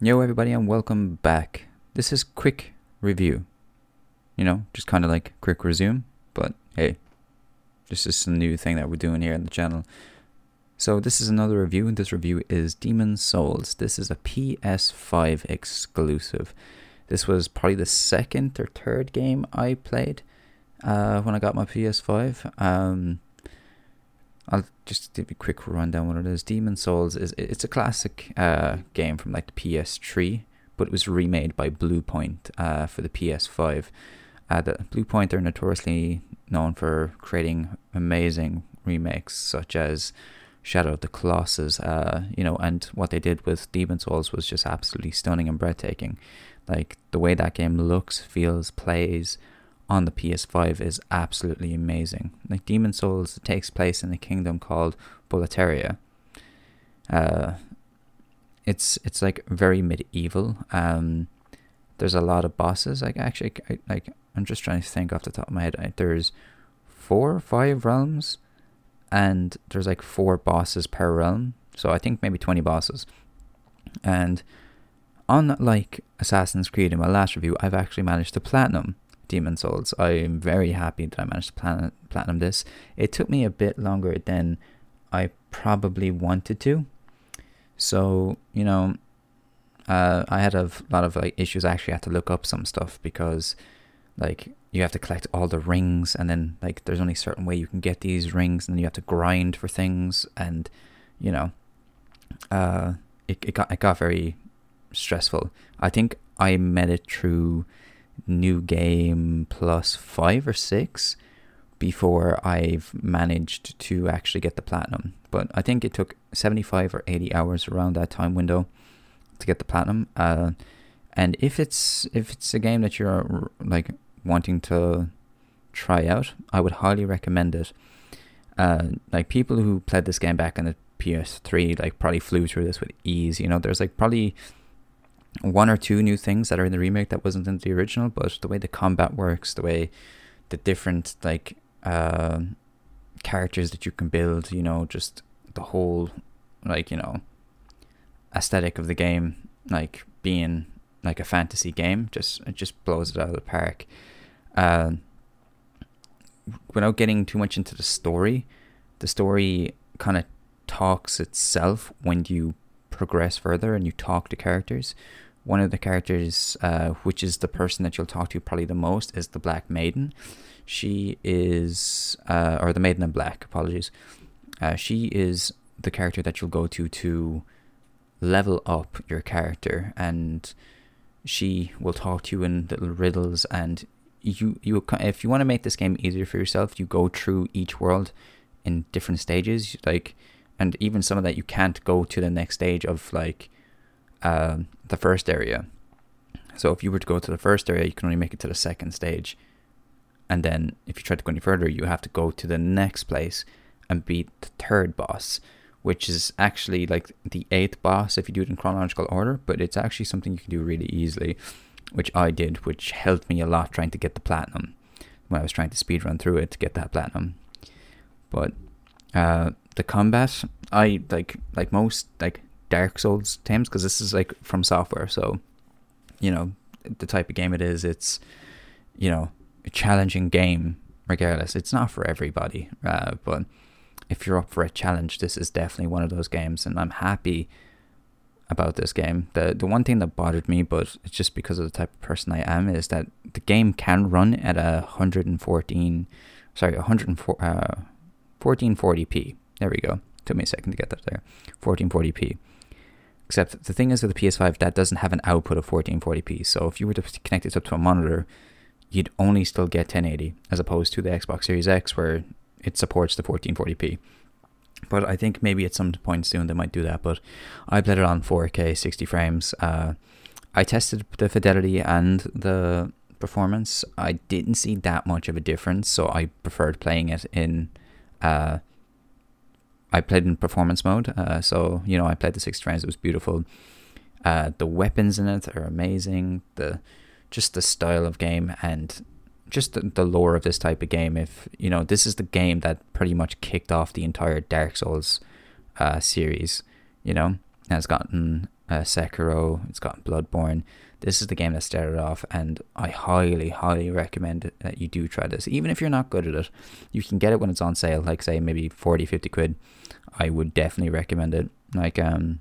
Yo, everybody, and welcome back. This is quick review. You know, just kind of like quick resume, but hey, this is a new thing that we're doing here on the channel. So this is another review, and this review is Demon's Souls. This is a PS5 exclusive. This was probably the second or third game I played uh, when I got my PS5. Um, I'll just give you a quick rundown what it is. Demon's Souls is it's a classic uh, game from like the PS3, but it was remade by Bluepoint uh, for the PS5. Uh, the Bluepoint are notoriously known for creating amazing remakes, such as Shadow of the Colossus. Uh, you know, and what they did with Demon's Souls was just absolutely stunning and breathtaking. Like the way that game looks, feels, plays on the PS5 is absolutely amazing. Like Demon Souls takes place in a kingdom called Boletaria. Uh, it's it's like very medieval. Um, there's a lot of bosses. Like actually, I, like I'm just trying to think off the top of my head. I, there's four or five realms, and there's like four bosses per realm. So I think maybe 20 bosses. And unlike Assassin's Creed in my last review, I've actually managed to platinum Demon's Souls. I'm very happy that I managed to plan- platinum this. It took me a bit longer than I probably wanted to. So, you know, uh, I had a lot of like issues. I actually had to look up some stuff because, like, you have to collect all the rings, and then like there's only a certain way you can get these rings, and then you have to grind for things, and you know, uh, it it got it got very stressful. I think I made it through new game plus five or six before I've managed to actually get the platinum. But I think it took 75 or 80 hours around that time window to get the platinum. Uh, and if it's if it's a game that you're like wanting to try out, I would highly recommend it. Uh, like people who played this game back in the PS3, like probably flew through this with ease. You know, there's like probably one or two new things that are in the remake that wasn't in the original, but the way the combat works, the way the different like uh, characters that you can build, you know, just the whole like you know aesthetic of the game, like being like a fantasy game, just it just blows it out of the park. Uh, without getting too much into the story, the story kind of talks itself when you progress further and you talk to characters. One of the characters, uh, which is the person that you'll talk to probably the most, is the Black Maiden. She is, uh, or the Maiden in Black, apologies. Uh, she is the character that you'll go to to level up your character, and she will talk to you in little riddles. And you, you, if you want to make this game easier for yourself, you go through each world in different stages. Like and even some of that you can't go to the next stage of like uh, the first area. So if you were to go to the first area, you can only make it to the second stage, and then if you try to go any further, you have to go to the next place and beat the third boss, which is actually like the eighth boss if you do it in chronological order. But it's actually something you can do really easily, which I did, which helped me a lot trying to get the platinum when I was trying to speed run through it to get that platinum. But uh, the combat, I like like most like Dark Souls games because this is like FromSoftware. so you know the type of game it is. It's you know a challenging game regardless. It's not for everybody, uh, but if you're up for a challenge, this is definitely one of those games, and I'm happy about this game. The the one thing that bothered me, but it's just because of the type of person I am, is that the game can run at a 114, sorry, 104, uh, 1440p. There we go. Took me a second to get that there. 1440p. Except the thing is with the PS5, that doesn't have an output of 1440p. So if you were to connect it up to a monitor, you'd only still get 1080, as opposed to the Xbox Series X, where it supports the 1440p. But I think maybe at some point soon they might do that. But I played it on 4K, 60 frames. Uh, I tested the fidelity and the performance. I didn't see that much of a difference, so I preferred playing it in uh, I played in performance mode, uh, so you know I played the six frames. It was beautiful. Uh, the weapons in it are amazing. The just the style of game and just the, the lore of this type of game. If you know, this is the game that pretty much kicked off the entire Dark Souls uh, series. You know, has gotten uh, Sekiro, it's got Bloodborne. This is the game that started off, and I highly, highly recommend that you do try this. Even if you're not good at it, you can get it when it's on sale, like say maybe 40, 50 quid. I would definitely recommend it. Like, um,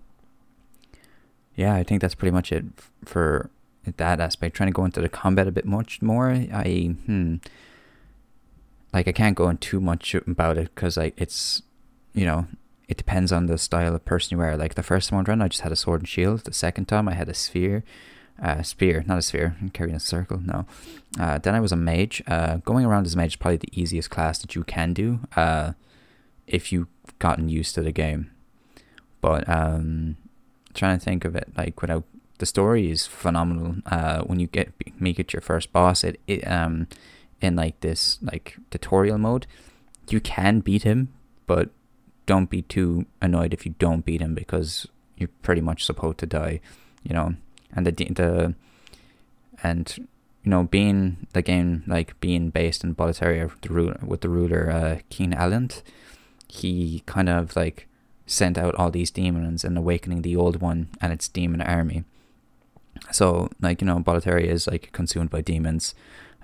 yeah, I think that's pretty much it for that aspect. Trying to go into the combat a bit much more. I hmm, like I can't go in too much about it because like it's, you know, it depends on the style of person you are. Like the first time around, I just had a sword and shield. The second time, I had a sphere, uh, spear, not a sphere. I'm carrying a circle. No. Uh, then I was a mage. Uh, going around as a mage is probably the easiest class that you can do. Uh, if you've gotten used to the game. But um, trying to think of it like without the story is phenomenal. Uh, when you get make it your first boss, it, it um in like this like tutorial mode, you can beat him, but don't be too annoyed if you don't beat him because you're pretty much supposed to die, you know. And the the and you know being the game like being based in Boletaria the ruler, with the ruler uh, Allant, he kind of like sent out all these demons and awakening the old one and its demon army. So like you know Boletaria is like consumed by demons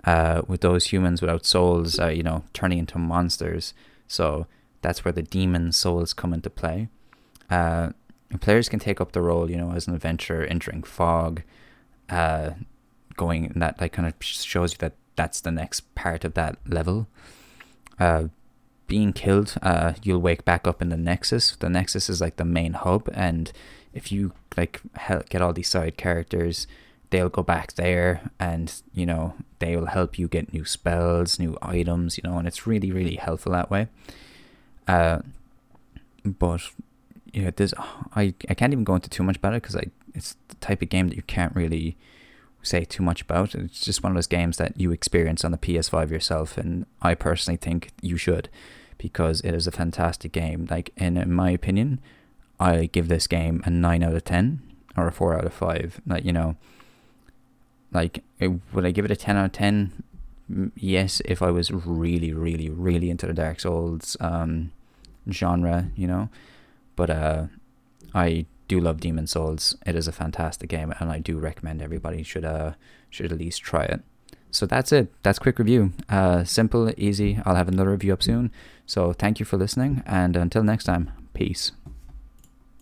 uh, with those humans without souls, uh, you know, turning into monsters. So that's where the demon souls come into play. Uh, players can take up the role, you know, as an adventurer entering fog, uh, going and that like kind of shows you that that's the next part of that level. Uh, being killed, uh, you'll wake back up in the Nexus. The Nexus is like the main hub, and if you like help get all these side characters, they'll go back there and you know they will help you get new spells new items you know and it's really really helpful that way uh but yeah there's i i can't even go into too much about it because it's the type of game that you can't really say too much about it's just one of those games that you experience on the ps5 yourself and i personally think you should because it is a fantastic game like in, in my opinion i give this game a 9 out of 10 or a 4 out of 5 like you know like, would I give it a 10 out of 10? Yes, if I was really, really, really into the Dark Souls um, genre, you know. But uh, I do love Demon Souls. It is a fantastic game, and I do recommend everybody should uh should at least try it. So that's it. That's quick review. Uh, simple, easy. I'll have another review up soon. So thank you for listening, and until next time, peace.